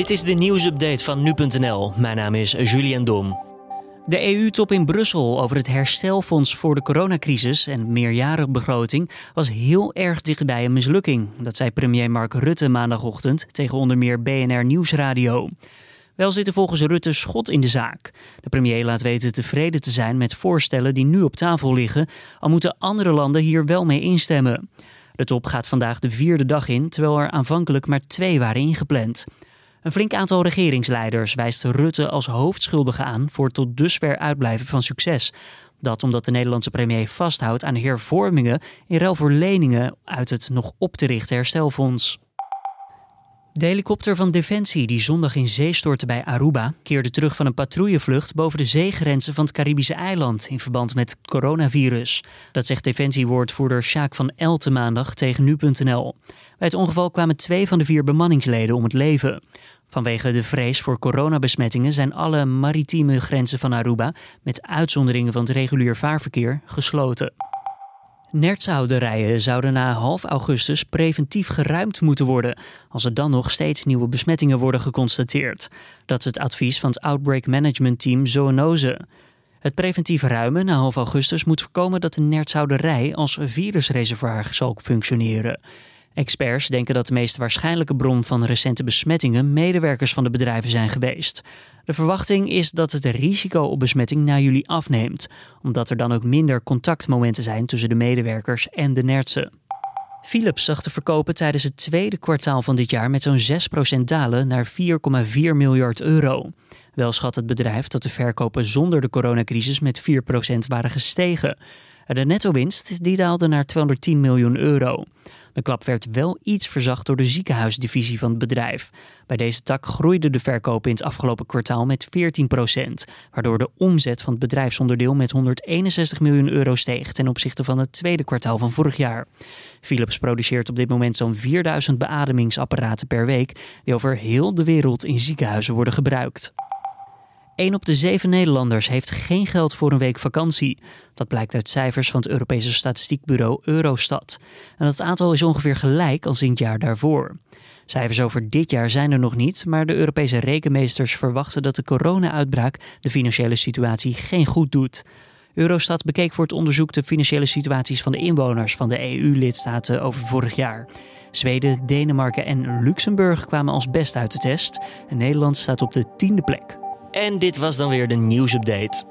Dit is de nieuwsupdate van nu.nl. Mijn naam is Julian Dom. De EU-top in Brussel over het herstelfonds voor de coronacrisis en meerjarige begroting was heel erg dichtbij een mislukking. Dat zei premier Mark Rutte maandagochtend tegen onder meer BNR Nieuwsradio. Wel zit er volgens Rutte schot in de zaak. De premier laat weten tevreden te zijn met voorstellen die nu op tafel liggen, al moeten andere landen hier wel mee instemmen. De top gaat vandaag de vierde dag in, terwijl er aanvankelijk maar twee waren ingepland. Een flink aantal regeringsleiders wijst Rutte als hoofdschuldige aan voor tot dusver uitblijven van succes. Dat omdat de Nederlandse premier vasthoudt aan hervormingen in ruil voor leningen uit het nog op te richten herstelfonds. De helikopter van Defensie die zondag in zee stortte bij Aruba keerde terug van een patrouillevlucht boven de zeegrenzen van het Caribische eiland in verband met coronavirus. Dat zegt Defensiewoordvoerder Sjaak van Elten maandag tegen nu.nl. Bij het ongeval kwamen twee van de vier bemanningsleden om het leven. Vanwege de vrees voor coronabesmettingen zijn alle maritieme grenzen van Aruba, met uitzonderingen van het regulier vaarverkeer, gesloten. Nertshouderijen zouden na half augustus preventief geruimd moeten worden, als er dan nog steeds nieuwe besmettingen worden geconstateerd. Dat is het advies van het Outbreak Management Team Zoonose. Het preventief ruimen na half augustus moet voorkomen dat de nertshouderij als virusreservoir zal functioneren. Experts denken dat de meest waarschijnlijke bron van recente besmettingen medewerkers van de bedrijven zijn geweest. De verwachting is dat het risico op besmetting na juli afneemt, omdat er dan ook minder contactmomenten zijn tussen de medewerkers en de nertsen. Philips zag de verkopen tijdens het tweede kwartaal van dit jaar met zo'n 6% dalen naar 4,4 miljard euro. Wel schat het bedrijf dat de verkopen zonder de coronacrisis met 4% waren gestegen. De netto-winst die daalde naar 210 miljoen euro. De klap werd wel iets verzacht door de ziekenhuisdivisie van het bedrijf. Bij deze tak groeide de verkopen in het afgelopen kwartaal met 14% waardoor de omzet van het bedrijfsonderdeel met 161 miljoen euro steeg ten opzichte van het tweede kwartaal van vorig jaar. Philips produceert op dit moment zo'n 4000 beademingsapparaten per week, die over heel de wereld in ziekenhuizen worden gebruikt. 1 op de 7 Nederlanders heeft geen geld voor een week vakantie. Dat blijkt uit cijfers van het Europese statistiekbureau Eurostat. En dat aantal is ongeveer gelijk als in het jaar daarvoor. Cijfers over dit jaar zijn er nog niet, maar de Europese rekenmeesters verwachten dat de corona-uitbraak de financiële situatie geen goed doet. Eurostat bekeek voor het onderzoek de financiële situaties van de inwoners van de EU-lidstaten over vorig jaar. Zweden, Denemarken en Luxemburg kwamen als best uit de test. En Nederland staat op de tiende plek. En dit was dan weer de nieuwsupdate.